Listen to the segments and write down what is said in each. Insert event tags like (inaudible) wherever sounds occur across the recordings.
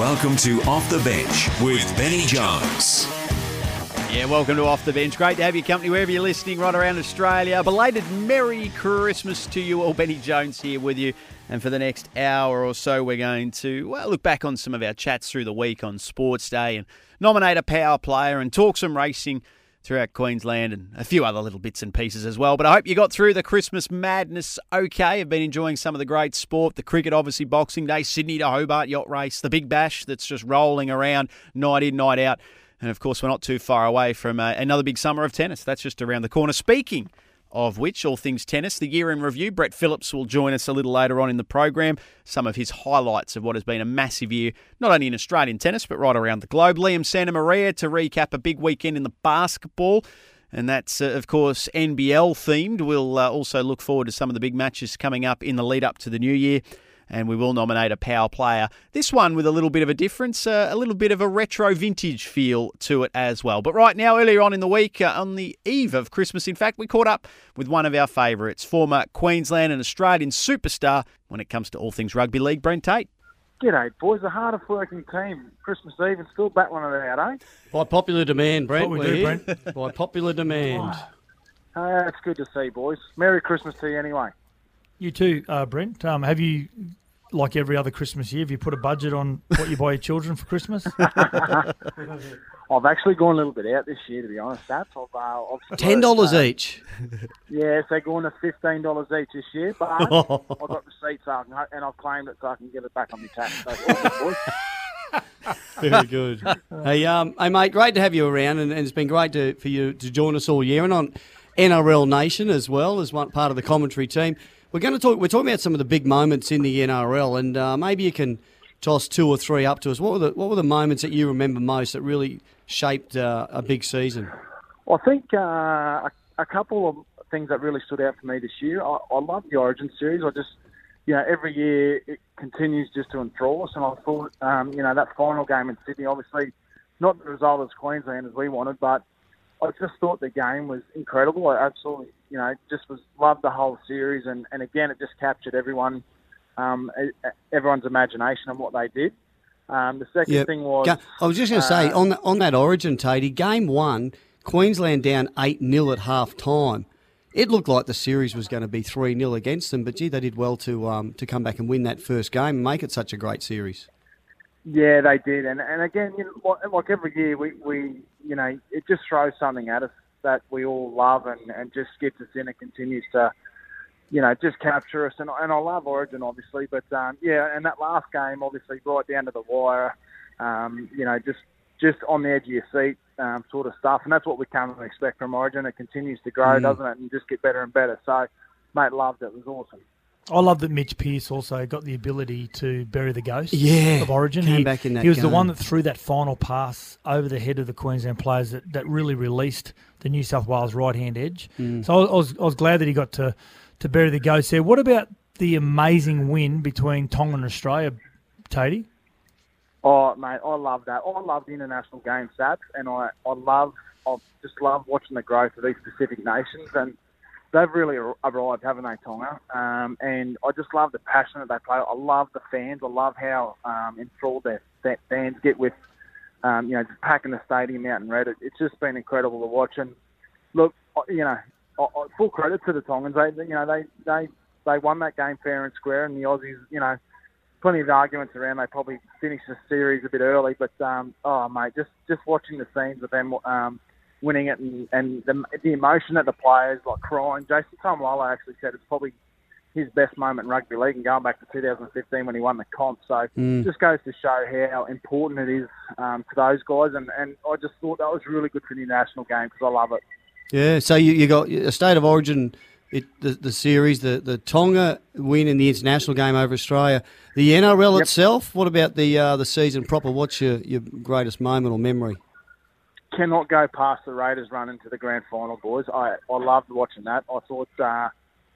Welcome to Off the Bench with Benny Jones. Yeah, welcome to Off the Bench. Great to have your company wherever you're listening right around Australia. Belated Merry Christmas to you all. Benny Jones here with you. And for the next hour or so, we're going to well look back on some of our chats through the week on Sports Day and nominate a power player and talk some racing throughout Queensland and a few other little bits and pieces as well. But I hope you got through the Christmas madness okay. I've been enjoying some of the great sport, the cricket, obviously Boxing Day, Sydney to Hobart yacht race, the Big Bash that's just rolling around night in, night out. And of course, we're not too far away from uh, another big summer of tennis. That's just around the corner. Speaking of which, all things tennis, the year in review. Brett Phillips will join us a little later on in the program. Some of his highlights of what has been a massive year, not only in Australian tennis, but right around the globe. Liam Santa Maria to recap a big weekend in the basketball. And that's, uh, of course, NBL themed. We'll uh, also look forward to some of the big matches coming up in the lead up to the new year and we will nominate a power player. This one with a little bit of a difference, uh, a little bit of a retro vintage feel to it as well. But right now, earlier on in the week, uh, on the eve of Christmas, in fact, we caught up with one of our favourites, former Queensland and Australian superstar when it comes to all things rugby league, Brent Tate. G'day, boys. The hardest working team. Christmas Eve and still battling it out, eh? By popular demand, Brent. What we we're do, here. Brent. (laughs) By popular demand. Uh, it's good to see, boys. Merry Christmas to you anyway. You too, uh, Brent. Um, have you, like every other Christmas year, have you put a budget on what you buy your children for Christmas? (laughs) I've actually gone a little bit out this year, to be honest. That's I've, uh, I've (laughs) Ten dollars uh, each. Yes, they're going to fifteen dollars each this year, but (laughs) I've got receipts so can, and I've claimed it so I can get it back on my tax. So, it's all good, boys. Very good. hey, um, hey, mate, great to have you around, and, and it's been great to, for you to join us all year, and on NRL Nation as well as one part of the commentary team. We're going to talk. We're talking about some of the big moments in the NRL, and uh, maybe you can toss two or three up to us. What were the What were the moments that you remember most that really shaped uh, a big season? I think uh, a, a couple of things that really stood out for me this year. I, I love the Origin series. I just, you know, every year it continues just to enthrall us. And I thought, um, you know, that final game in Sydney, obviously not the result as Queensland as we wanted, but I just thought the game was incredible. I absolutely, you know, just was loved the whole series. And, and again, it just captured everyone, um, everyone's imagination and what they did. Um, the second Yep. thing was, I was just going to say uh, on the, on that Origin, Tatey, game one, Queensland down eight 0 at half time. It looked like the series was going to be three 0 against them, but gee, they did well to um, to come back and win that first game and make it such a great series. Yeah, they did, and and again, you know, like, every year, we, we you know it just throws something at us that we all love, and, and just gets us in and continues to, you know, just capture us. And and I love Origin, obviously, but um, yeah, and that last game, obviously, right down to the wire, um, you know, just just on the edge of your seat, um, sort of stuff, and that's what we come to expect from Origin. It continues to grow, doesn't it, and just get better and better. So, mate, loved it. It was awesome. I love that Mitch Pearce also got the ability to bury the ghost Yeah, of Origin. came he, back in that he was the one that threw that final pass over the head of the Queensland players that, that really released the New South Wales right hand edge. Mm. So I was, I was glad that he got to, to bury the ghost there. What about the amazing win between Tonga and Australia, Tatey? Oh, mate, I love that. I love the international game stats, and I, I love, I just love watching the growth of these Pacific nations, and they've really arrived, haven't they, Tonga? Um, and I just love the passion that they play. I love the fans. I love how um, enthralled their fans get with, um, you know, just packing the stadium out in red. It, it's just been incredible to watch. And look, you know, I, I, full credit to the Tongans. They, you know, they they they won that game fair and square, and the Aussies, you know plenty of arguments around. They probably finished the series a bit early, but um, oh mate, just just watching the scenes of them um, winning it and, and the, the emotion that the players like crying. Jason Taumalolo actually said it's probably his best moment in rugby league, and going back to 2015 when he won the comp. So Mm. just goes to show how important it is um, to those guys, and, and I just thought that was really good for the national game because I love it. Yeah, so you, you got a state of origin, it, the, the series, the, the Tonga win in the international game over Australia, the NRL Yep. itself. What about the uh, the season proper? What's your, your greatest moment or memory? Cannot go past the Raiders run into the grand final, boys. I, I loved watching that. I thought, uh,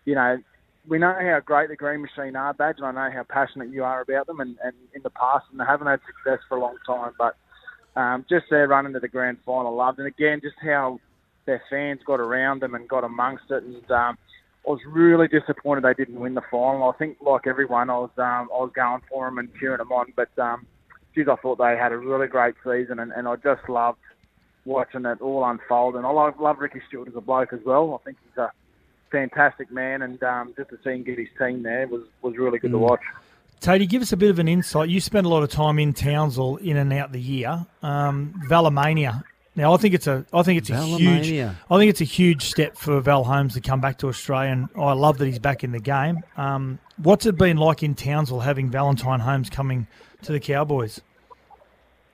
you know, we know how great the Green Machine are, Badge, and I know how passionate you are about them and, and in the past, and they haven't had success for a long time. But um, just their run into the grand final, loved. And again, just how their fans got around them and got amongst it. And um, I was really disappointed they didn't win the final. I think, like everyone, I was um, I was going for them and cheering them on. But um, geez, I thought they had a really great season, and, and I just loved watching it all unfold. And I love, love Ricky Stuart as a bloke as well. I think he's a fantastic man, and um, just to see him get his team there was, was really good to watch. Tatey, give us a bit of an insight. You spent a lot of time in Townsville in and out the year. Um, Valomania. Now, I think it's a, I think it's a huge, I think it's a huge step for Val Holmes to come back to Australia, and I love that he's back in the game. Um, what's it been like in Townsville having Valentine Holmes coming to the Cowboys?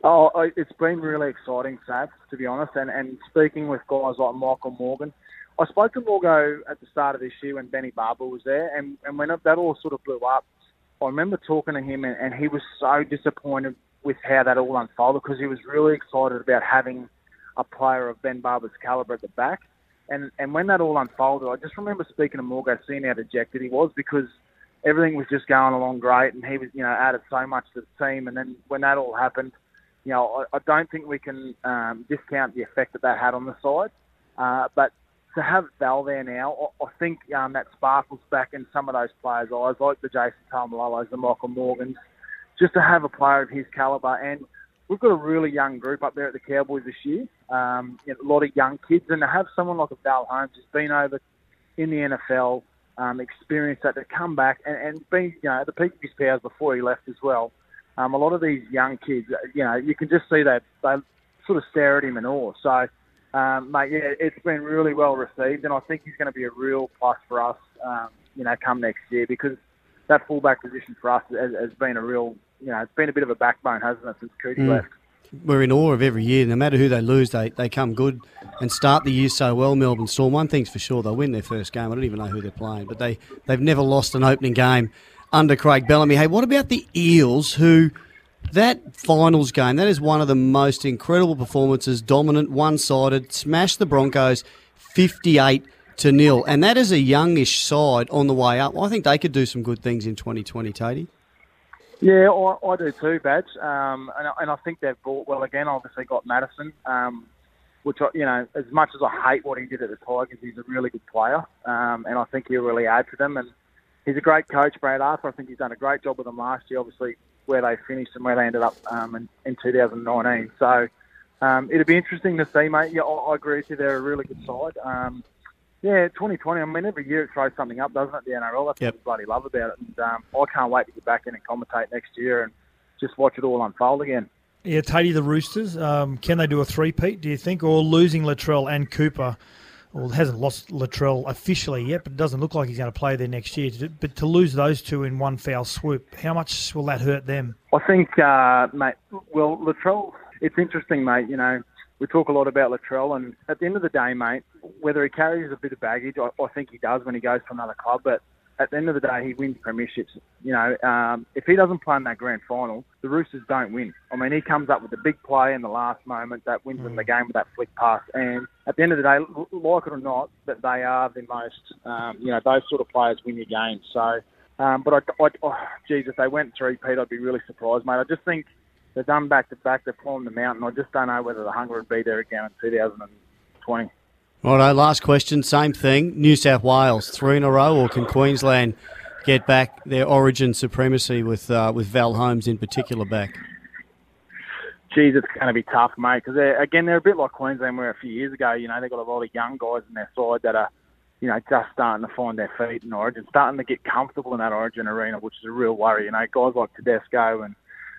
Oh, it's been really exciting, Sats, to be honest. And, and speaking with guys like Michael Morgan, I spoke to Morgo at the start of this year when Benny Barba was there, and, and when that all sort of blew up, I remember talking to him, and, and he was so disappointed with how that all unfolded because he was really excited about having a player of Ben Barba's calibre at the back. And and when that all unfolded, I just remember speaking to Morgo, seeing how dejected he was because everything was just going along great, and he was you know added so much to the team. And then when that all happened, you know I, I don't think we can um, discount the effect that that had on the side. Uh, but to have Val there now, I, I think um, that sparkles back in some of those players' eyes, like the Jason Taumalolos, the Michael Morgans, just to have a player of his calibre. And we've got a really young group up there at the Cowboys this year, um, you know, a lot of young kids, and to have someone like a Val Holmes who's been over in the NFL, um, experienced that to come back and, and be, you know, at the peak of his powers before he left as well. Um, a lot of these young kids, you know, you can just see that they sort of stare at him in awe. So, um, mate, yeah, it's been really well received, and I think he's going to be a real plus for us, um, you know, come next year because that fullback position for us has, has been a real, you know, it's been a bit of a backbone, hasn't it, since Cootie left. We're in awe of every year. No matter who they lose, they, they come good and start the year so well. Melbourne Storm. One thing's for sure, they'll win their first game. I don't even know who they're playing, but they they've never lost an opening game under Craig Bellamy. Hey, what about the Eels? Who that finals game? That is one of the most incredible performances. Dominant, one sided, smashed the Broncos, fifty eight to nil, and that is a youngish side on the way up. I think they could do some good things in twenty twenty, Tatey. Yeah, I, I do too, Badge. Um, and, I- and I think they've brought, well, again, obviously got Madison, um, which, I, you know, as much as I hate what he did at the Tigers, he's a really good player. Um, and I think he'll really add to them. And he's a great coach, Brad Arthur. I think he's done a great job with them last year, obviously, where they finished and where they ended up um, in, in 2019. So um, it'll be interesting to see, mate. Yeah, I, I agree with you. They're a really good side. Um, yeah, 2020. I mean, every year it throws something up, doesn't it? The NRL. That's Yep. what I bloody love about it. And um, I can't wait to get back in and commentate next year and just watch it all unfold again. Yeah, Tatey, the Roosters, um, can they do a three-peat, do you think? Or losing Latrell and Cooper, well, hasn't lost Latrell officially yet, but it doesn't look like he's going to play there next year. But to lose those two in one foul swoop, how much will that hurt them? I think, uh, mate. Well, Latrell. It's interesting, mate. You know, we talk a lot about Latrell, and at the end of the day, mate, whether he carries a bit of baggage, I, I think he does when he goes to another club. But at the end of the day, he wins premierships. You know, um, if he doesn't play in that grand final, the Roosters don't win. I mean, he comes up with a big play in the last moment that wins them the game with that flick pass. And at the end of the day, like it or not, that they are the most, um, you know, those sort of players win your games. So, um, but I, I, oh, geez, if they went three, Pete, I'd be really surprised, mate. I just think they've done back to back. They've climbed the mountain. I just don't know whether the hunger would be there again in 2020. Righto, last question, same thing. New South Wales, three in a row, or can Queensland get back their origin supremacy with uh, with Val Holmes in particular back? Geez, it's going to be tough, mate. Because again, they're a bit like Queensland were a few years ago. You know, they've got a lot of young guys in their side that are, you know, just starting to find their feet in Origin, starting to get comfortable in that Origin arena, which is a real worry. You know, guys like Tedesco and,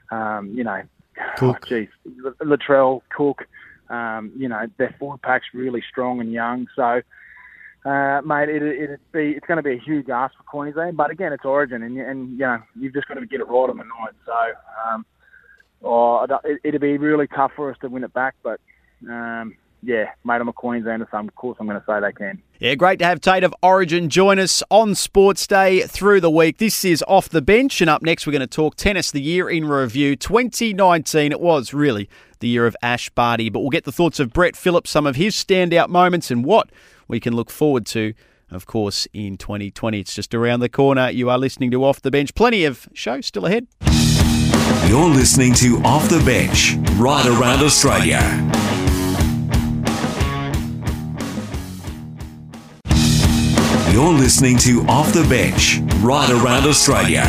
um, you know, Cook. oh, geez, Latrell, Cook. Um, you know, their forward pack's really strong and young. So, uh, mate, it, it'd be it's going to be a huge ask for Queensland. But again, it's Origin, and and you know you've just got to get it right on the night. So, um, oh, it, it'd be really tough for us to win it back. But um, yeah, mate, I'm a Queenslander, so of course I'm going to say they can. Yeah, great to have Tate of Origin join us on Sports Day through the week. This is Off the Bench, and up next we're going to talk Tennis the Year in Review 2019. It was really the year of Ash Barty, but we'll get the thoughts of Brett Phillips, some of his standout moments, and what we can look forward to, of course, in 2020. It's just around the corner. You are listening to Off the Bench. Plenty of show still ahead. You're listening to Off the Bench, right around Australia. You're listening to Off the Bench, right around Australia.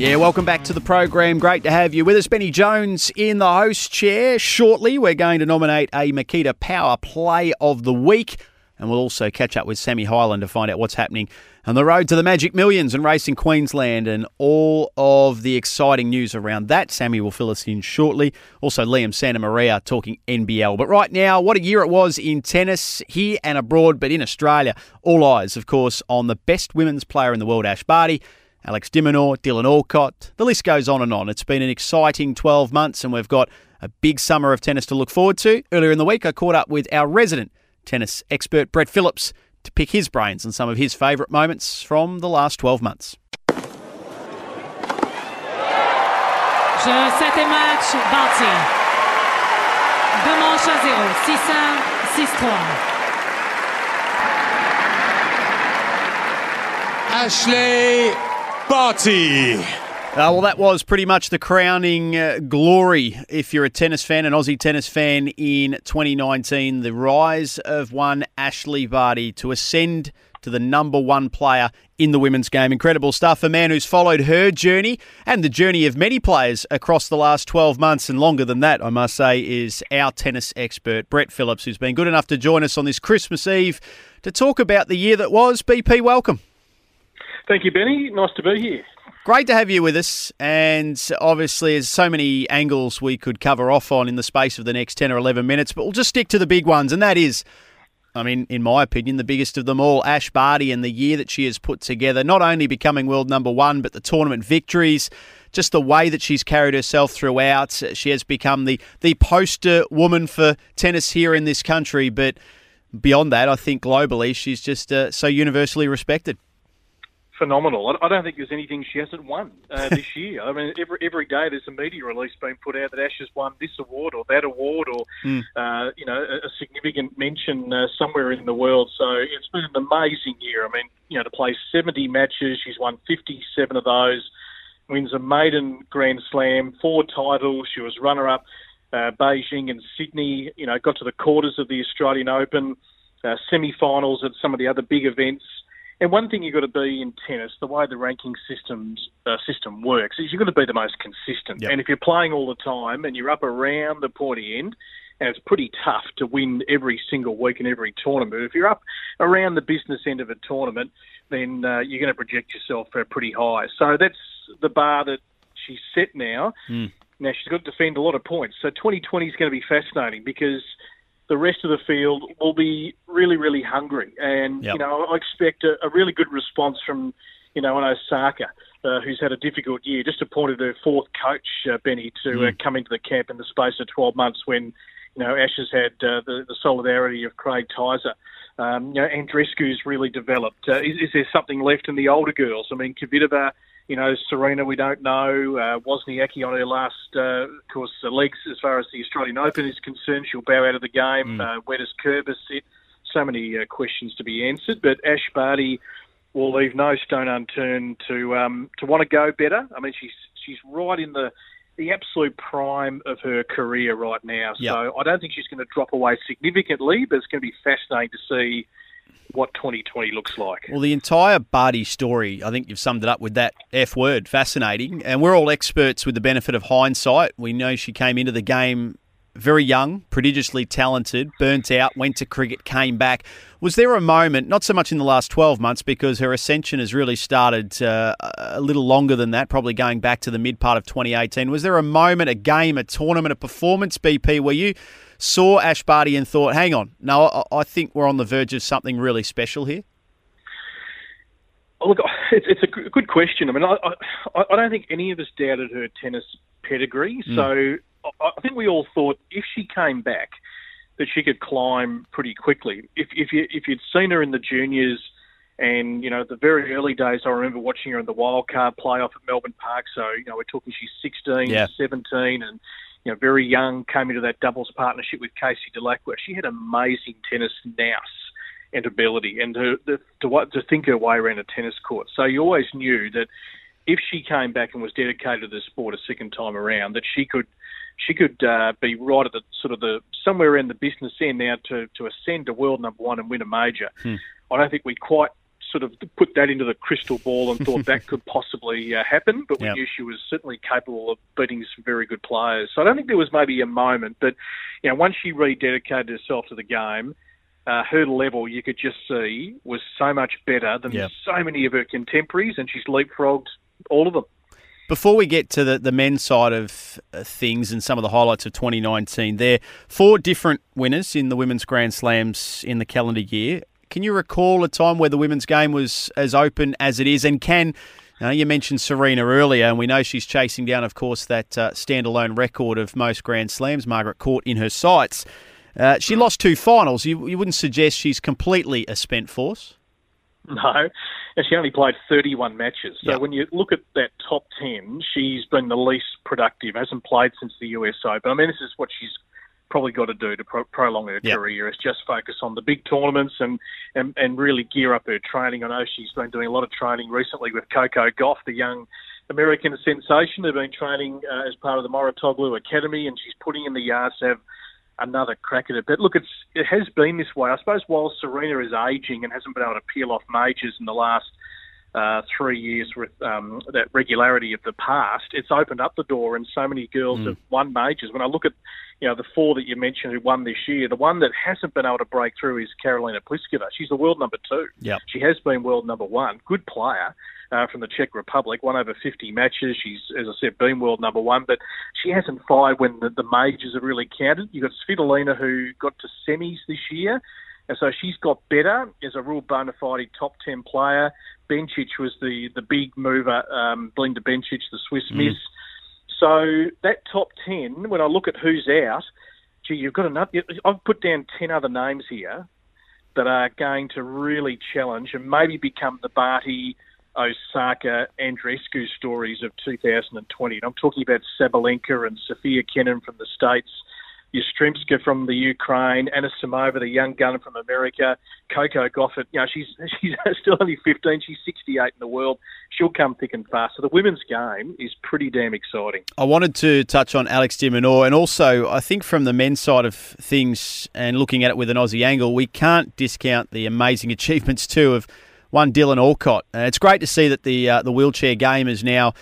Yeah, welcome back to the program. Great to have you with us. Benny Jones in the host chair. Shortly, we're going to nominate a Makita Power Play of the Week, and we'll also catch up with Sammy Highland to find out what's happening on the road to the Magic Millions and Racing Queensland and all of the exciting news around that. Sammy will fill us in shortly. Also, Liam Santa Maria talking NBL. But right now, what a year it was in tennis here and abroad, but in Australia. All eyes, of course, on the best women's player in the world, Ash Barty. Alex de Minaur, Dylan Alcott. The list goes on and on. It's been an exciting 12 months, and we've got a big summer of tennis to look forward to. Earlier in the week, I caught up with our resident tennis expert, Brett Phillips, to pick his brains on some of his favourite moments from the last 12 months. Je septième match, Barty. Deux manches à zéro, 6-1, 6-3. Ashley Barty. Uh, well, that was pretty much the crowning uh, glory if you're a tennis fan, an Aussie tennis fan in 2019. The rise of one Ashley Barty to ascend to the number one player in the women's game. Incredible stuff. A man who's followed her journey and the journey of many players across the last 12 months and longer than that, I must say, is our tennis expert, Brett Phillips, who's been good enough to join us on this Christmas Eve to talk about the year that was. BP, welcome. Thank you, Benny. Nice to be here. Great to have you with us, and obviously, there's so many angles we could cover off on in the space of the next 10 or 11 minutes, but we'll just stick to the big ones, and that is, I mean, in my opinion, the biggest of them all, Ash Barty, and the year that she has put together, not only becoming world number one, but the tournament victories, just the way that she's carried herself throughout. She has become the, the poster woman for tennis here in this country, but beyond that, I think globally, she's just uh, so universally respected phenomenal. I don't think there's anything she hasn't won uh, (laughs) this year. I mean, every every day there's a media release being put out that Ash has won this award or that award or mm. uh, you know a, a significant mention uh, somewhere in the world. So it's been an amazing year. I mean, you know, to play 70 matches, she's won 57 of those. Wins a maiden Grand Slam, four titles. She was runner up uh, Beijing and Sydney. You know, got to the quarters of the Australian Open, uh, semi-finals at some of the other big events. And one thing you've got to be in tennis, the way the ranking systems uh, system works, is you've got to be the most consistent. Yep. And if you're playing all the time and you're up around the pointy end, and it's pretty tough to win every single week in every tournament. If you're up around the business end of a tournament, then uh, you're going to project yourself uh, pretty high. So that's the bar that she's set now. Mm. Now she's got to defend a lot of points. So 2020 is going to be fascinating because the rest of the field will be really, really hungry. And, yep. you know, I expect a, a, really good response from, you know, an Osaka, uh, who's had a difficult year, just appointed her fourth coach, uh, Benny, to mm. uh, come into the camp in the space of 12 months when, you know, Ash has had uh, the, the solidarity of Craig Tyzzer. Um, you know, Andreescu's really developed. Uh, is, is, there something left in the older girls? I mean, Kvitova you know, Serena, we don't know. Uh, Wozniacki on her last, uh, of course, uh, legs as far as the Australian Open is concerned. She'll bow out of the game. Mm. Uh, where does Kerber sit? So many uh, questions to be answered. But Ash Barty will leave no stone unturned to um, to want to go better. I mean, she's she's right in the the absolute prime of her career right now. So. I don't think she's going to drop away significantly, but it's going to be fascinating to see what 2020 looks like. Well, the entire Barty story, I think you've summed it up with that F word, fascinating. And we're all experts with the benefit of hindsight. We know she came into the game very young, prodigiously talented, burnt out, went to cricket, came back. Was there a moment, not so much in the last 12 months, because her ascension has really started uh, a little longer than that, probably going back to the mid part of 2018. Was there a moment, a game, a tournament, a performance, BP, where you saw Ash Barty and thought, hang on, no, I, think we're on the verge of something really special here? Look, it's, it's a good question. I mean, I, I, I don't think any of us doubted her tennis pedigree. Mm. So I think we all thought if she came back, that she could climb pretty quickly. If if you if you'd seen her in the juniors, and you know the very early days, I remember watching her in the wildcard playoff at Melbourne Park. So you know we're talking she's 16, yeah. 17, and you know, very young, came into that doubles partnership with Casey Dellacqua. She had amazing tennis nous and ability, and to, to to think her way around a tennis court. So you always knew that if she came back and was dedicated to the sport a second time around, that she could she could uh, be right at the sort of the somewhere in the business end now to to ascend to world number one and win a major. Hmm. I don't think we quite sort of put that into the crystal ball and thought (laughs) that could possibly uh, happen, but we Yep. knew she was certainly capable of beating some very good players. So I don't think there was maybe a moment, but you know, once she rededicated herself to the game, uh, her level you could just see was so much better than Yep. so many of her contemporaries, and she's leapfrogged all of them. Before we get to the, the men's side of uh, things and some of the highlights of 2019, there four different winners in the women's Grand Slams in the calendar year. Can you recall a time where the women's game was as open as it is? And can you mentioned Serena earlier, and we know she's chasing down, of course, that uh, standalone record of most Grand Slams. Margaret Court in her sights. Uh, she lost two finals. You, you wouldn't suggest she's completely a spent force? No, and she only played 31 matches. So Yep. when you look at that top 10, she's been the least productive. Hasn't played since the US Open. I mean, this is what she's probably got to do to pro- prolong her Yep. career is just focus on the big tournaments and, and and really gear up her training. I know she's been doing a lot of training recently with Coco Gauff, the young American sensation. They've been training uh, as part of the Mouratoglou Academy, and she's putting in the yards to have another crack at it. But look, it's it has been this way. I suppose while Serena is aging and hasn't been able to peel off majors in the last uh, three years with um, that regularity of the past, it's opened up the door, and so many girls have won majors. When I look at you know the four that you mentioned who won this year, the one that hasn't been able to break through is Karolina Pliskova. She's the world number two. Yep. She has been world number one. Good player. Uh, from the Czech Republic, won over 50 matches. She's, as I said, been world number one, but she hasn't fired when the, the majors have really counted. You've got Svitolina, who got to semis this year, and so she's got better as a real bona fide top 10 player. Bencic was the, the big mover, um, Belinda Bencic, the Swiss miss. So that top 10, when I look at who's out, gee, you've got enough. I've put down 10 other names here that are going to really challenge and maybe become the Barty, Osaka, Andreescu stories of 2020. And I'm talking about Sabalenka and Sofia Kenin from the States, Yastremska from the Ukraine, Anna Samova, the young gun from America, Coco Goffett. You know, she's (laughs) she's still only 15. She's 68 in the world. She'll come thick and fast. So the women's game is pretty damn exciting. I wanted to touch on Alex de Minaur, and also I think from the men's side of things and looking at it with an Aussie angle, we can't discount the amazing (laughs) achievements too of one Dylan Alcott. Uh, it's great to see that the uh, the wheelchair game is now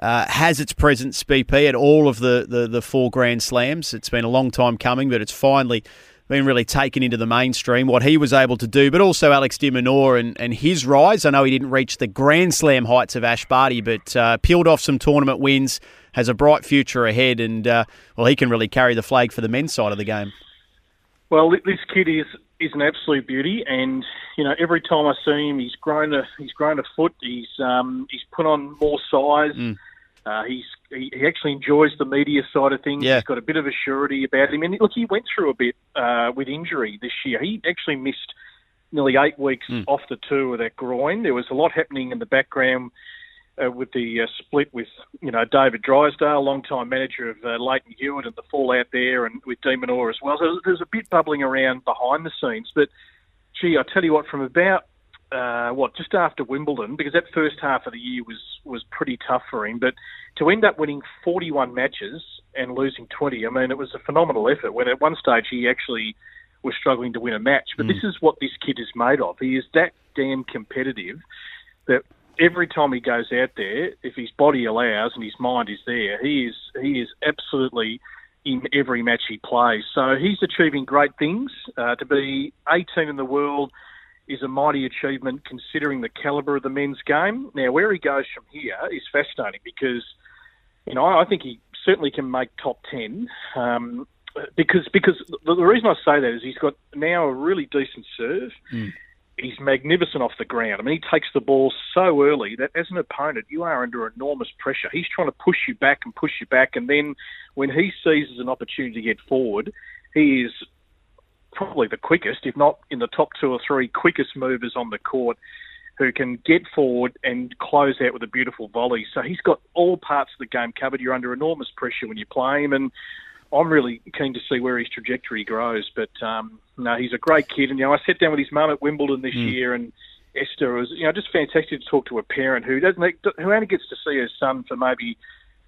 uh, has its presence, BP, at all of the, the the four Grand Slams. It's been a long time coming, but it's finally been really taken into the mainstream, what he was able to do, but also Alex de Minaur and, and his rise. I know he didn't reach the Grand Slam heights of Ash Barty, but uh, peeled off some tournament wins, has a bright future ahead, and, uh, well, he can really carry the flag for the men's side of the game. Well, thi- this kid is is an absolute beauty, and you know every time I see him, he's grown a he's grown a foot. He's um, he's put on more size. Mm. Uh, he's he, he actually enjoys the media side of things. Yeah. He's got a bit of a surety about him, and look, he went through a bit uh, with injury this year. He actually missed nearly eight weeks Mm. off the tour with that groin. There was a lot happening in the background uh, with the uh, split with you know David Drysdale, long-time manager of uh, Lleyton Hewitt, and the fallout there, and with de Minaur as well. So there's a bit bubbling around behind the scenes. But gee, I tell you what, from about uh, what just after Wimbledon, because that first half of the year was was pretty tough for him, but to end up winning 41 matches and losing 20, I mean, it was a phenomenal effort. When at one stage he actually was struggling to win a match, but this is what this kid is made of. He is that damn competitive that every time he goes out there, if his body allows and his mind is there, he is he is absolutely in every match he plays. So he's achieving great things. Uh, to be 18 in the world is a mighty achievement considering the calibre of the men's game. Now, where he goes from here is fascinating because, you know, I think he certainly can make top 10. Um, because because the, the reason I say that is he's got now a really decent serve. He's magnificent off the ground. I mean, he takes the ball so early that as an opponent, you are under enormous pressure. He's trying to push you back and push you back, and then when he seizes an opportunity to get forward, he is probably the quickest, if not in the top two or three quickest movers on the court who can get forward and close out with a beautiful volley. So he's got all parts of the game covered. You're under enormous pressure when you play him, and I'm really keen to see where his trajectory grows. But um, no, he's a great kid, and you know I sat down with his mum at Wimbledon this year, and Esther was you know just fantastic to talk to a parent who doesn't who only gets to see her son for maybe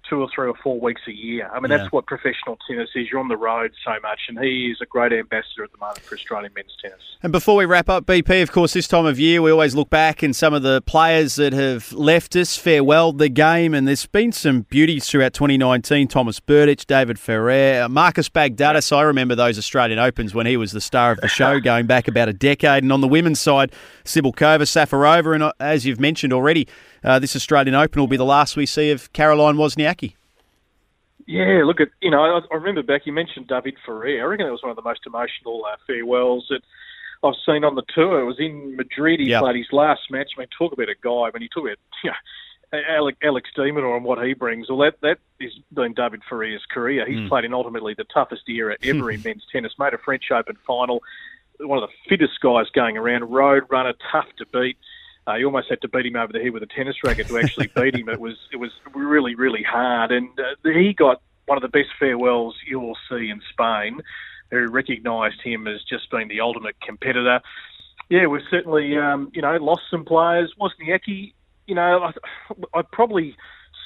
two or three or four weeks a year. I mean, Yeah. that's what professional tennis is. You're on the road so much, and he is a great ambassador at the moment for Australian men's tennis. And before we wrap up, BP, of course, this time of year we always look back and some of the players that have left us farewell the game, and there's been some beauties throughout 2019. Tomas Berdych, David Ferrer, Marcos Baghdatis. I remember those Australian Opens when he was the star of the show, (laughs) going back about a decade. And on the women's side, Cibulkova, Safarova, and uh, as you've mentioned already, uh, this Australian Open will be the last we see of Caroline Wozniacki. Yeah, look at you know, I, I remember back. You mentioned David Ferrer. I reckon that was one of the most emotional uh, farewells that I've seen on the tour. It was in Madrid. He Yeah. played his last match. I mean, talk about a guy. When you talk about (laughs) you know, Alex, Alex de Minaur and what he brings, well, that that is been David Ferrer's career. He's played in ultimately the toughest era (laughs) ever in men's tennis. Made a French Open final. One of the fittest guys going around. Road runner, tough to beat. Uh, you almost had to beat him over the head with a tennis racket to actually (laughs) beat him. It was it was really really hard, and uh, he got one of the best farewells you will see in Spain. Who recognised him as just being the ultimate competitor. Yeah, we've certainly um, you know lost some players. Wozniacki, you know, I, I probably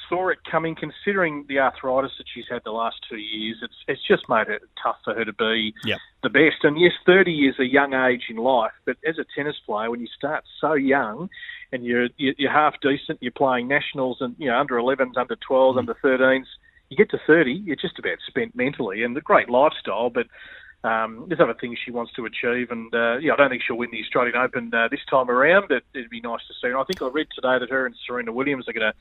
saw it coming considering the arthritis that she's had the last two years. It's it's just made it tough for her to be Yep. the best. And yes, 30 is a young age in life, but as a tennis player, when you start so young and you're you're half decent, you're playing nationals and you know under 11s, under 12s, under 13s, you get to 30, you're just about spent mentally. And the great lifestyle, but um, there's other things she wants to achieve, and uh, yeah, I don't think she'll win the Australian Open uh, this time around. But it'd be nice to see. And I think I read today that her and Serena Williams are going to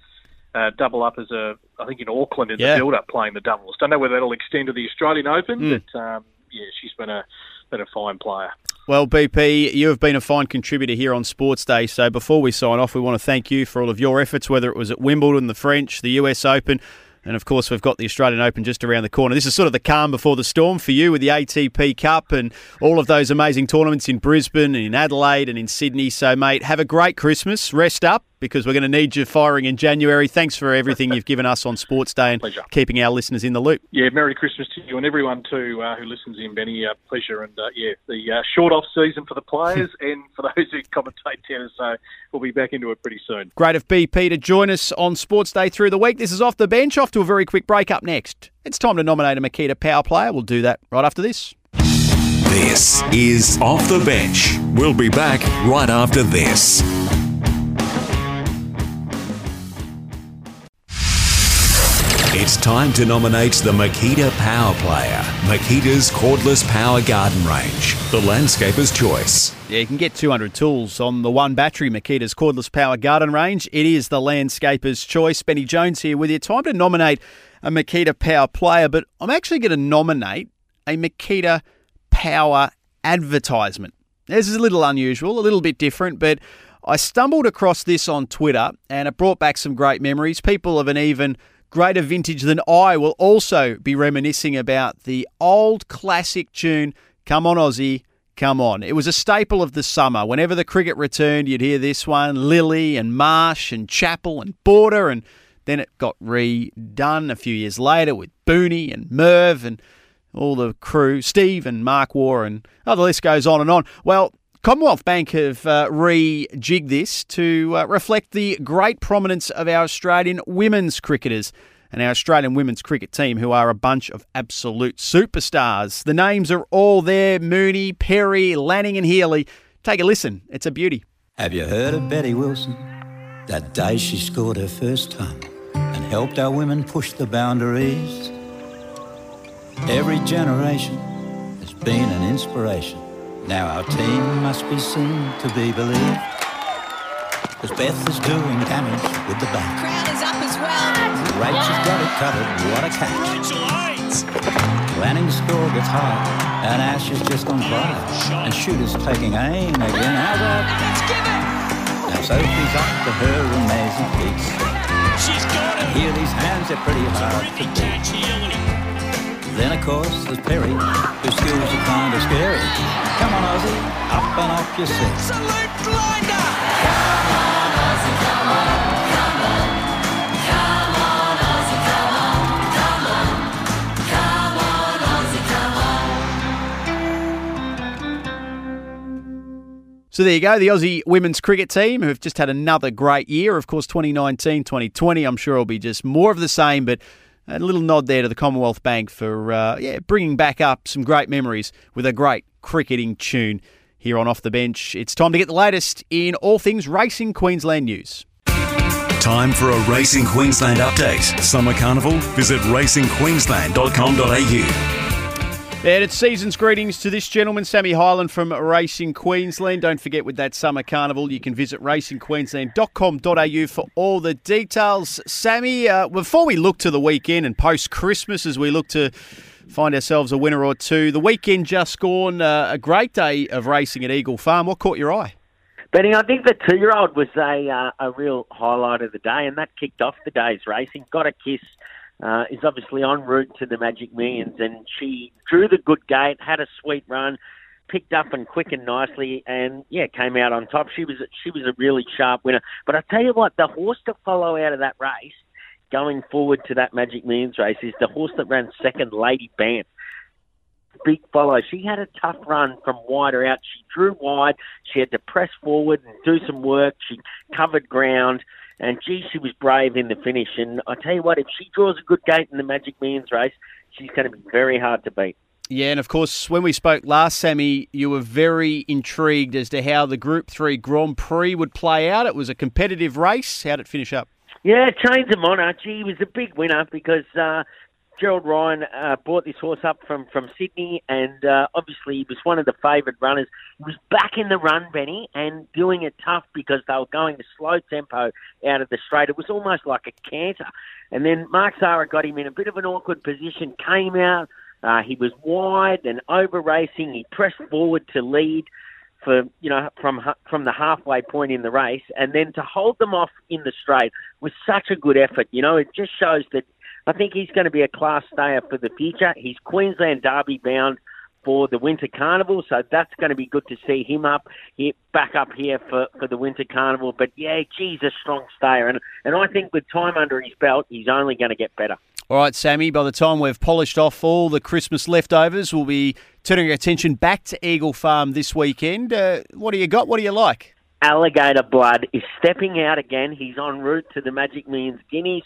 uh, double up as a, I think in Auckland in Yeah. the build-up playing the doubles. Don't know whether that'll extend to the Australian Open, Mm. but um, yeah, she's been a been a fine player. Well, BP, you have been a fine contributor here on Sports Day. So before we sign off, we want to thank you for all of your efforts, whether it was at Wimbledon, the French, the US Open, and of course, we've got the Australian Open just around the corner. This is sort of the calm before the storm for you with the ATP Cup and all of those amazing tournaments in Brisbane and in Adelaide and in Sydney. So, mate, have a great Christmas. Rest up because we're going to need you firing in January. Thanks for everything you've given us on Sports Day and Pleasure. keeping our listeners in the loop. Yeah, Merry Christmas to you and everyone too uh, who listens in, Benny. Uh, pleasure and uh, yeah, the uh, short off season for the players (laughs) and for those who commentate tennis. So we'll be back into it pretty soon. Great of BP to join us on Sports Day through the week. This is Off the Bench, off to a very quick break up next. It's time to nominate a Makita Power Player. We'll do that right after this. This is Off the Bench. We'll be back right after this. It's time to nominate the Makita Power Player, Makita's cordless power garden range, the landscaper's choice. Yeah, you can get 200 tools on the one battery Makita's cordless power garden range. It is the landscaper's choice. Benny Jones here with you. Time to nominate a Makita Power player, but I'm actually going to nominate a Makita Power advertisement. This is a little unusual, a little bit different, but I stumbled across this on Twitter and it brought back some great memories. People of an even greater vintage than I will also be reminiscing about the old classic tune, Come On Aussie, Come On. It was a staple of the summer. Whenever the cricket returned, you'd hear this one Lillee and Marsh and Chappell and Border, and then it got redone a few years later with Booney and Merv and all the crew, Steve and Mark Waugh, and oh, the list goes on and on. Well, Commonwealth Bank have uh, rejigged this to uh, reflect the great prominence of our Australian women's cricketers and our Australian women's cricket team, who are a bunch of absolute superstars. The names are all there Mooney, Perry, Lanning, and Healy. Take a listen, it's a beauty. Have you heard of Betty Wilson? That day she scored her first ton and helped our women push the boundaries. Every generation has been an inspiration. Now our team must be seen to be believed. As Beth is doing damage with the bat. Crowd is up as well. Rachel's got it covered, what a catch. Lanning score gets high, and Ash is just on fire. And shooter's taking aim again. How's that? Now Sophie's up to her amazing feats. She's got it. Healy's hands are pretty hard to Terrific beat. Catch, Healy. Then of course there's Perry, whose skills are kind of scary. Come on Aussie, up and off your seat. Absolute blinder. So there you go, the Aussie women's cricket team who've just had another great year. Of course, 2019, 2020, I'm sure will be just more of the same, but a little nod there to the Commonwealth Bank for uh, yeah bringing back up some great memories with a great cricketing tune here on Off the Bench. It's time to get the latest in all things racing Queensland news. Time for a Racing Queensland update. Summer Carnival? Visit racingqueensland.com.au. And it's season's greetings to this gentleman, Sammy Highland from Racing Queensland. Don't forget with that summer carnival, you can visit racingqueensland.com.au for all the details. Sammy, uh, before we look to the weekend and post Christmas, as we look to find ourselves a winner or two, the weekend just gone, uh, a great day of racing at Eagle Farm. What caught your eye? Benny, I think the two-year-old was a uh, a real highlight of the day, and that kicked off the day's racing. Got a kiss uh, is obviously en route to the Magic Millions, and she drew the good gate, had a sweet run, picked up and quickened nicely, and yeah, came out on top. She was she was a really sharp winner. But I tell you what, the horse to follow out of that race, going forward to that Magic Millions race, is the horse that ran second, Lady Band. Big follow. She had a tough run from wider out. She drew wide. She had to press forward and do some work. She covered ground. And gee, she was brave in the finish. And I tell you what, if she draws a good gate in the Magic Millions race, she's going to be very hard to beat. Yeah, and of course, when we spoke last, Sammy, you were very intrigued as to how the Group 3 Grand Prix would play out. It was a competitive race. How did it finish up? Yeah, Chains of Monarch, he was a big winner because uh, Gerald Ryan uh, brought this horse up from, from Sydney, and uh, obviously he was one of the favoured runners. He was back in the run, Benny, and doing it tough because they were going a slow tempo out of the straight. It was almost like a canter. And then Mark Zahra got him in a bit of an awkward position, came out. Uh, he was wide and over racing. He pressed forward to lead for you know from from the halfway point in the race, and then to hold them off in the straight was such a good effort. You know, it just shows that I think he's going to be a class stayer for the future. He's Queensland Derby bound for the Winter Carnival, so that's going to be good to see him up here, back up here for, for the Winter Carnival. But yeah, geez, a strong stayer, and and I think with time under his belt, he's only going to get better. All right, Sammy. By the time we've polished off all the Christmas leftovers, we'll be turning our attention back to Eagle Farm this weekend. Uh, what do you got? What do you like? Alligator Blood is stepping out again. He's en route to the Magic Millions Guineas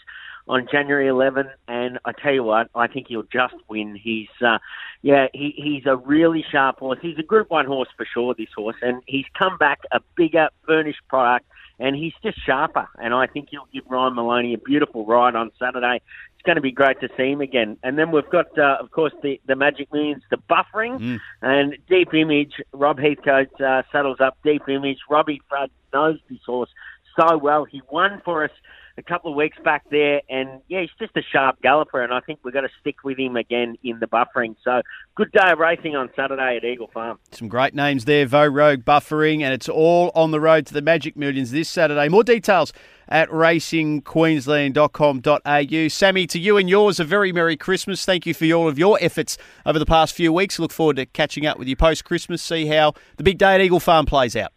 on January 11, and I tell you what, I think he'll just win. He's, uh, yeah, he, he's a really sharp horse. He's a Group One horse for sure. This horse, and he's come back a bigger, furnished product, and he's just sharper. And I think he'll give Ryan Maloney a beautiful ride on Saturday. It's going to be great to see him again. And then we've got, uh, of course, the, the Magic Millions, the buffering, Mm. and Deep Image. Rob Heathcote uh, saddles up Deep Image. Robbie Fradd knows this horse so well. He won for us a couple of weeks back there, and yeah, he's just a sharp galloper, and I think we're going to stick with him again in the buffering. So, good day of racing on Saturday at Eagle Farm. Some great names there, Vo Rogue buffering, and it's all on the road to the Magic Millions this Saturday. More details at racingqueensland.com.au. Sammy, to you and yours, a very Merry Christmas. Thank you for all of your efforts over the past few weeks. Look forward to catching up with you post Christmas, see how the big day at Eagle Farm plays out.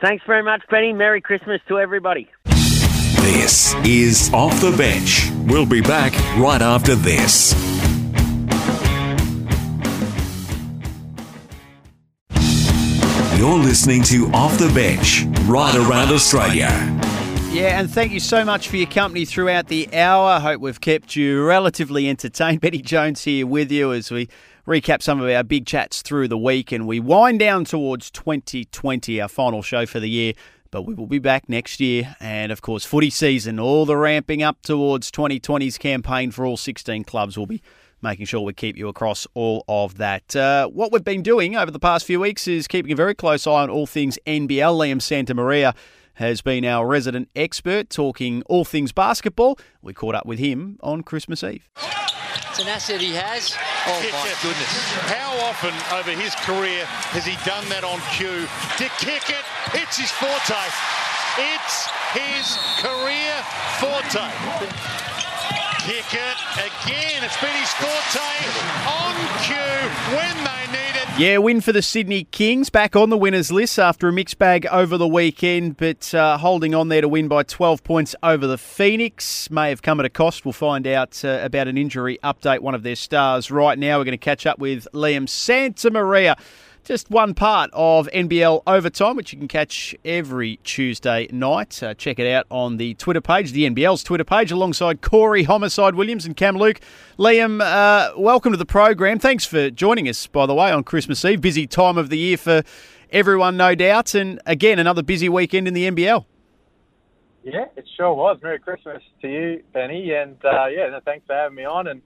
Thanks very much, Benny. Merry Christmas to everybody. This is Off the Bench. We'll be back right after this. You're listening to Off the Bench, right around Australia. Yeah, and thank you so much for your company throughout the hour. Hope we've kept you relatively (laughs) entertained. Benny Jones here with you as we recap some of our big chats through the week and we wind down towards 2020, our final show for the year. But we will be back next year. And of course, footy season, all the ramping up towards 2020's campaign for all 16 clubs will be making sure we keep you across all of that. Uh, what we've been doing over the past few weeks is keeping a very close eye on all things NBL. Liam Santa Maria has been our resident expert talking all things basketball. We caught up with him on Christmas Eve. It's an asset he has. Oh my goodness. How often over his career has he done that on cue? To kick it, it's his forte. It's his career forte. Kick it again. It's been his forte on cue when they need. Yeah, win for the Sydney Kings, back on the winners list after a mixed bag over the weekend, but uh, holding on there to win by 12 points over the Phoenix. May have come at a cost. We'll find out uh, about an injury update, one of their stars right now. We're going to catch up with Liam Santa Maria just one part of NBL Overtime, which you can catch every Tuesday night. Uh, check it out on the Twitter page, the NBL's Twitter page, alongside Corey Homicide Williams and Cam Luke. Liam, uh, welcome to the program. Thanks for joining us, by the way, on Christmas Eve. Busy time of the year for everyone, no doubt. And again, another busy weekend in the NBL. Yeah, it sure was. Merry Christmas to you, Benny, and uh, yeah, no, thanks for having me on. And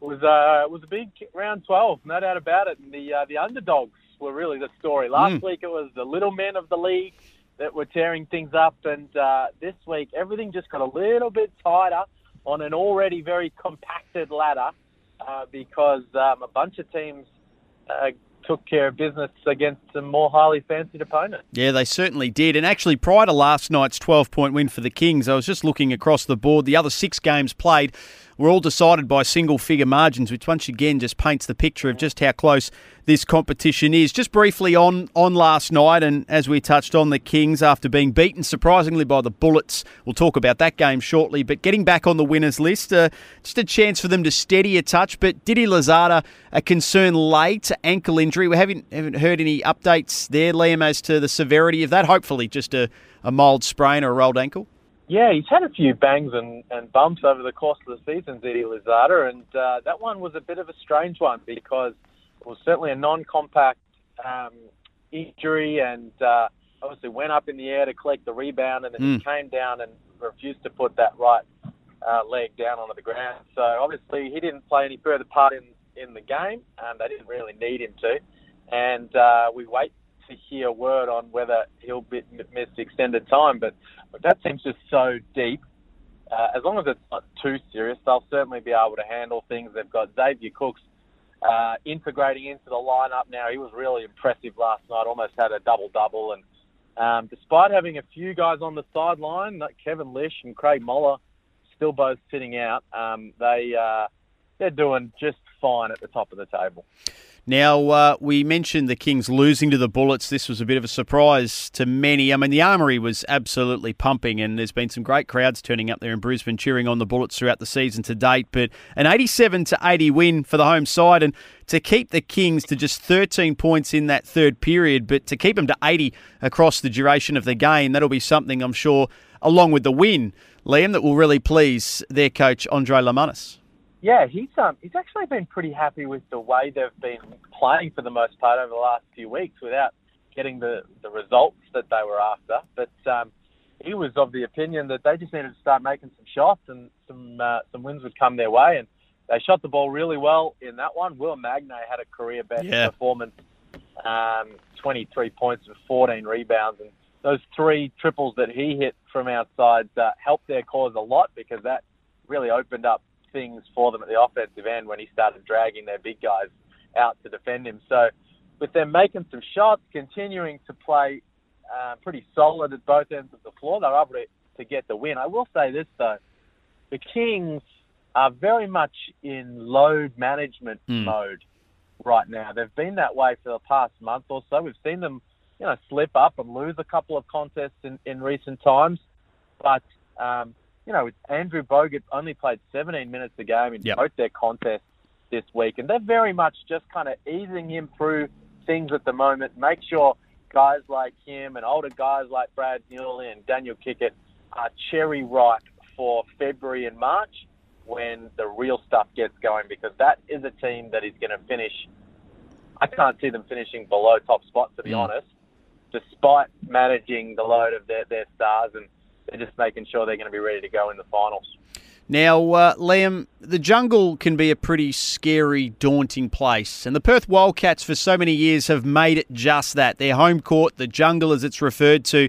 it was uh, it was a big round twelve, no doubt about it. And the uh, the underdogs were really the story. Last Mm. week it was the little men of the league that were tearing things up, and uh, this week everything just got a little bit tighter on an already very compacted ladder uh, because um, a bunch of teams uh, took care of business against some more highly fancied opponents. Yeah, they certainly did. And actually, prior to last night's 12 point win for the Kings, I was just looking across the board. The other six games played were all decided by single figure margins, which once again just paints the picture of just how close this competition is. Just briefly on, on last night, and as we touched on, the Kings, after being beaten surprisingly by the Bullets, we'll talk about that game shortly, but getting back on the winners list, uh, just a chance for them to steady a touch. But Didi Louzada, a concern late, ankle injury. We haven't, haven't heard any updates there, Liam, as to the severity of that. Hopefully, just a, a mild sprain or a rolled ankle. Yeah, he's had a few bangs and, and bumps over the course of the season, Didi Louzada, and uh, that one was a bit of a strange one because it was certainly a non-compact um, injury and uh, obviously went up in the air to collect the rebound and then Mm. he came down and refused to put that right uh, leg down onto the ground. So obviously he didn't play any further part in, in the game and they didn't really need him to. And uh, we wait to hear word on whether he'll be, miss extended time. But, that seems just so deep. Uh, as long as it's not too serious, they'll certainly be able to handle things. They've got Xavier Cooks uh, integrating into the lineup now. He was really impressive last night. Almost had a double double, and um, despite having a few guys on the sideline, like Kevin Lisch and Craig Moller, still both sitting out, um, they uh, they're doing just fine at the top of the table. Now, uh, we mentioned the Kings losing to the Bullets. This was a bit of a surprise to many. I mean, the Armory was absolutely pumping, and there's been some great crowds turning up there in Brisbane cheering on the Bullets throughout the season to date. But an 87 to 80 win for the home side, and to keep the Kings to just 13 points in that third period, but to keep them to 80 across the duration of the game, that'll be something I'm sure, along with the win, Liam, that will really please their coach Andrej Lemanis. Yeah, he's um he's actually been pretty happy with the way they've been playing for the most part over the last few weeks without getting the, the results that they were after. But um, he was of the opinion that they just needed to start making some shots and some uh, some wins would come their way. And they shot the ball really well in that one. Will Magnay had a career best Yeah. performance, um, 23 points and 14 rebounds. And those three triples that he hit from outside uh, helped their cause a lot because that really opened up things for them at the offensive end when he started dragging their big guys out to defend him. So with them making some shots, continuing to play uh, pretty solid at both ends of the floor, they're able to, to get the win. I will say this though, the Kings are very much in load management Mm. mode right now. They've been that way for the past month or so. We've seen them, you know, slip up and lose a couple of contests in, in recent times, but um, you know, Andrew Bogut only played 17 minutes a game in Yep. both their contests this week, and they're very much just kind of easing him through things at the moment. Make sure guys like him and older guys like Brad Newley and Daniel Kickert are cherry ripe for February and March when the real stuff gets going, because that is a team that is going to finish. I can't see them finishing below top spot, to be Mm. honest, despite managing the load of their, their stars and they're just making sure they're going to be ready to go in the finals. Now, uh, Liam, the jungle can be a pretty scary, daunting place, and the Perth Wildcats for so many years have made it just that. Their home court, the jungle as it's referred to.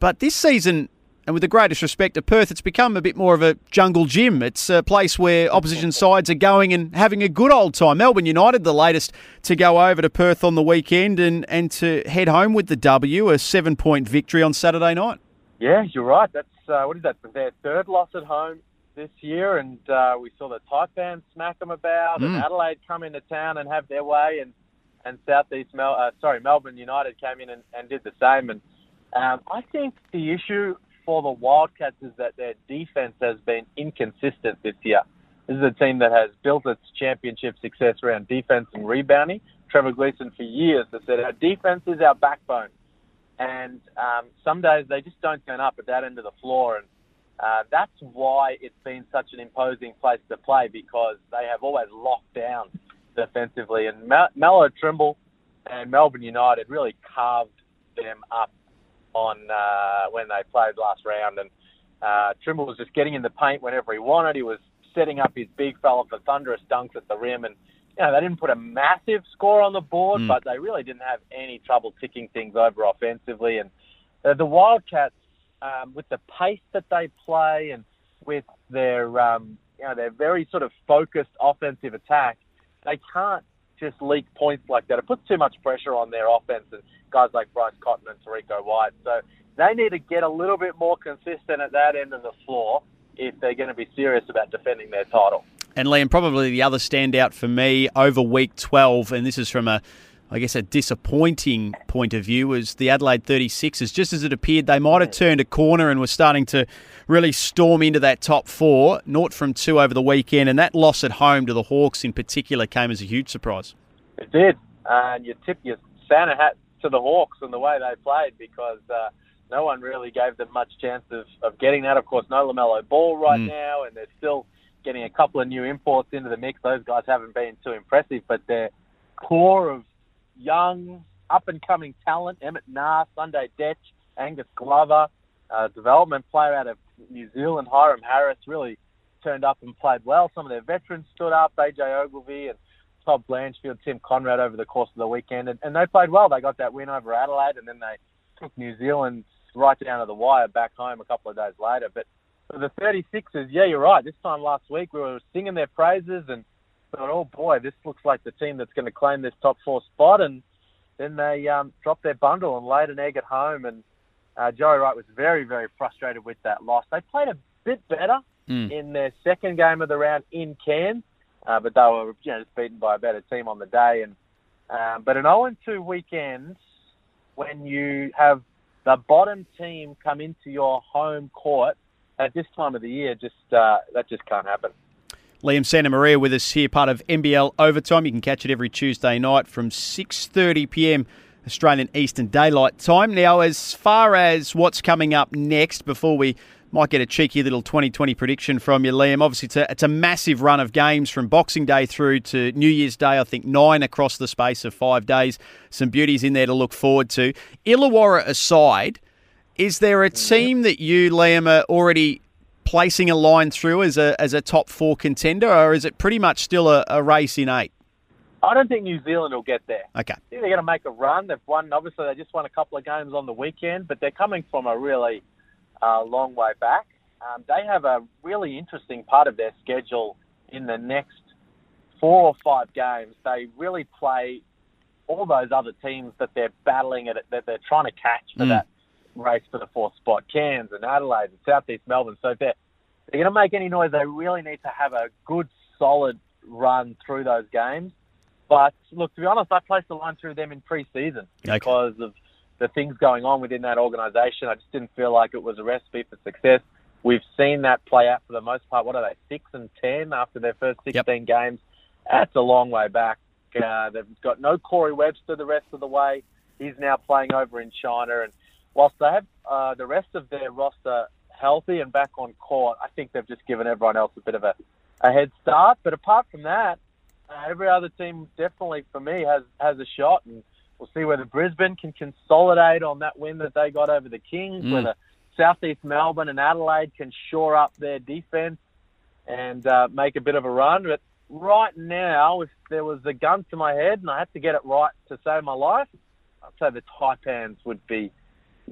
But this season, and with the greatest respect to Perth, it's become a bit more of a jungle gym. It's a place where opposition (laughs) sides are going and having a good old time. Melbourne United, the latest to go over to Perth on the weekend and, and to head home with the W, a seven point victory on Saturday night. Yeah, you're right. That's uh, what is that? Their third loss at home this year, and uh, we saw the Taipan smack them about, and Mm. Adelaide come into town and have their way, and and Southeast Mel, uh, sorry, Melbourne United came in and, and did the same. And um, I think the issue for the Wildcats is that their defense has been inconsistent this year. This is a team that has built its championship success around defense and rebounding. Trevor Gleeson for years that said our defense is our backbone, and um, some days they just don't turn up at that end of the floor, and uh, that's why it's been such an imposing place to play because they have always locked down defensively, and Mel- Melo Trimble and Melbourne United really carved them up on uh, when they played last round, and uh, Trimble was just getting in the paint whenever he wanted. He was setting up his big fella for thunderous dunks at the rim, and you know they didn't put a massive score on the board, Mm. but they really didn't have any trouble ticking things over offensively. And uh, the Wildcats, um, with the pace that they play and with their um, you know their very sort of focused offensive attack, they can't just leak points like that. It puts too much pressure on their offense and guys like Bryce Cotton and Terrico White. So they need to get a little bit more consistent at that end of the floor if they're going to be serious about defending their title. And Liam, probably the other standout for me over week 12, and this is from a, I guess, a disappointing point of view, was the Adelaide 36ers. Just as it appeared they might have turned a corner and were starting to really storm into that top four, naught from two over the weekend, and that loss at home to the Hawks in particular came as a huge surprise. It did, and you tip your Santa hat to the Hawks and the way they played because uh, no one really gave them much chance of, of getting that. Of course, no LaMelo Ball right Mm. now, and they're still getting a couple of new imports into the mix. Those guys haven't been too impressive, but their core of young, up and coming talent, Emmett Naar, Sunday Dech, Angus Glover, uh, development player out of New Zealand, Hyrum Harris, really turned up and played well. Some of their veterans stood up, AJ Ogilvy and Todd Blanchfield, Tim Coenraad over the course of the weekend, and, and they played well. They got that win over Adelaide, and then they took New Zealand right down to the wire back home a couple of days later. But the 36ers, yeah, you're right. This time last week, we were singing their praises and thought, oh boy, this looks like the team that's going to claim this top four spot. And then they um, dropped their bundle and laid an egg at home. And uh, Joey Wright was very, very frustrated with that loss. They played a bit better Mm. in their second game of the round in Cairns, uh, but they were you know, just beaten by a better team on the day. And um, but an 0-2 weekend when you have the bottom team come into your home court at this time of the year, just uh, that just can't happen. Liam Santamaria with us here, part of NBL Overtime. You can catch it every Tuesday night from 6:30 p.m. Australian Eastern Daylight Time. Now, as far as what's coming up next, before we might get a cheeky little 2020 prediction from you, Liam. Obviously, it's a, it's a massive run of games from Boxing Day through to New Year's Day. I think nine across the space of five days. Some beauties in there to look forward to. Illawarra aside, is there a team that you, Liam, are already placing a line through as a as a top four contender, or is it pretty much still a, a race in eight? I don't think New Zealand will get there. Okay. I think they're going to make a run. They've won, obviously, they just won a couple of games on the weekend, but they're coming from a really uh, long way back. Um, they have a really interesting part of their schedule in the next four or five games. They really play all those other teams that they're battling at, that they're trying to catch for Mm. that race for the fourth spot. Cairns and Adelaide and Southeast Melbourne. So if they're, they're going to make any noise, they really need to have a good, solid run through those games. But look, to be honest, I placed the line through them in pre-season because of the things going on within that organisation. I just didn't feel like it was a recipe for success. We've seen that play out for the most part. What are they, six and ten after their first 16 games? That's a long way back. Uh, they've got no Corey Webster the rest of the way. He's now playing over in China. And whilst they have uh, the rest of their roster healthy and back on court, I think they've just given everyone else a bit of a, a head start. But apart from that, uh, every other team definitely for me has has a shot, and we'll see whether Brisbane can consolidate on that win that they got over the Kings, Mm. whether Southeast Melbourne and Adelaide can shore up their defense and uh, make a bit of a run. But right now, if there was a gun to my head and I had to get it right to save my life, I'd say the Taipans would be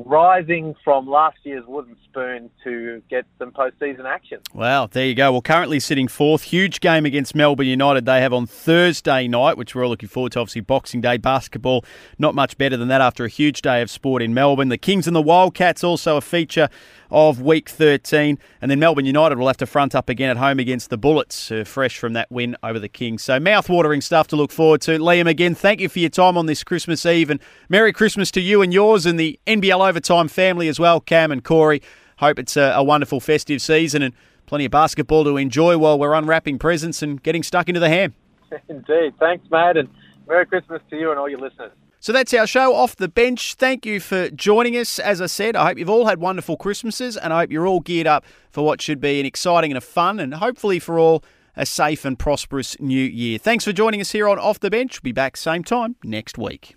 rising from last year's wooden spoon to get some postseason action. Wow, there you go. Well, currently sitting fourth. Huge game against Melbourne United. They have on Thursday night, which we're all looking forward to. Obviously, Boxing Day basketball. Not much better than that after a huge day of sport in Melbourne. The Kings and the Wildcats also a feature of Week 13. And then Melbourne United will have to front up again at home against the Bullets, uh, fresh from that win over the Kings. So, mouth-watering stuff to look forward to. Liam, again, thank you for your time on this Christmas Eve. And Merry Christmas to you and yours and the NBL Overtime family as well, Cam and Corey. Hope it's a, a wonderful festive season and plenty of basketball to enjoy while we're unwrapping presents and getting stuck into the ham. (laughs) Indeed. Thanks, mate. And Merry Christmas to you and all your listeners. So that's our show off the bench. Thank you for joining us. As I said, I hope you've all had wonderful Christmases and I hope you're all geared up for what should be an exciting and a fun and hopefully for all a safe and prosperous new year. Thanks for joining us here on Off the Bench. We'll be back same time next week.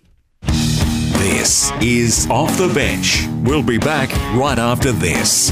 This is Off the Bench. We'll be back right after this.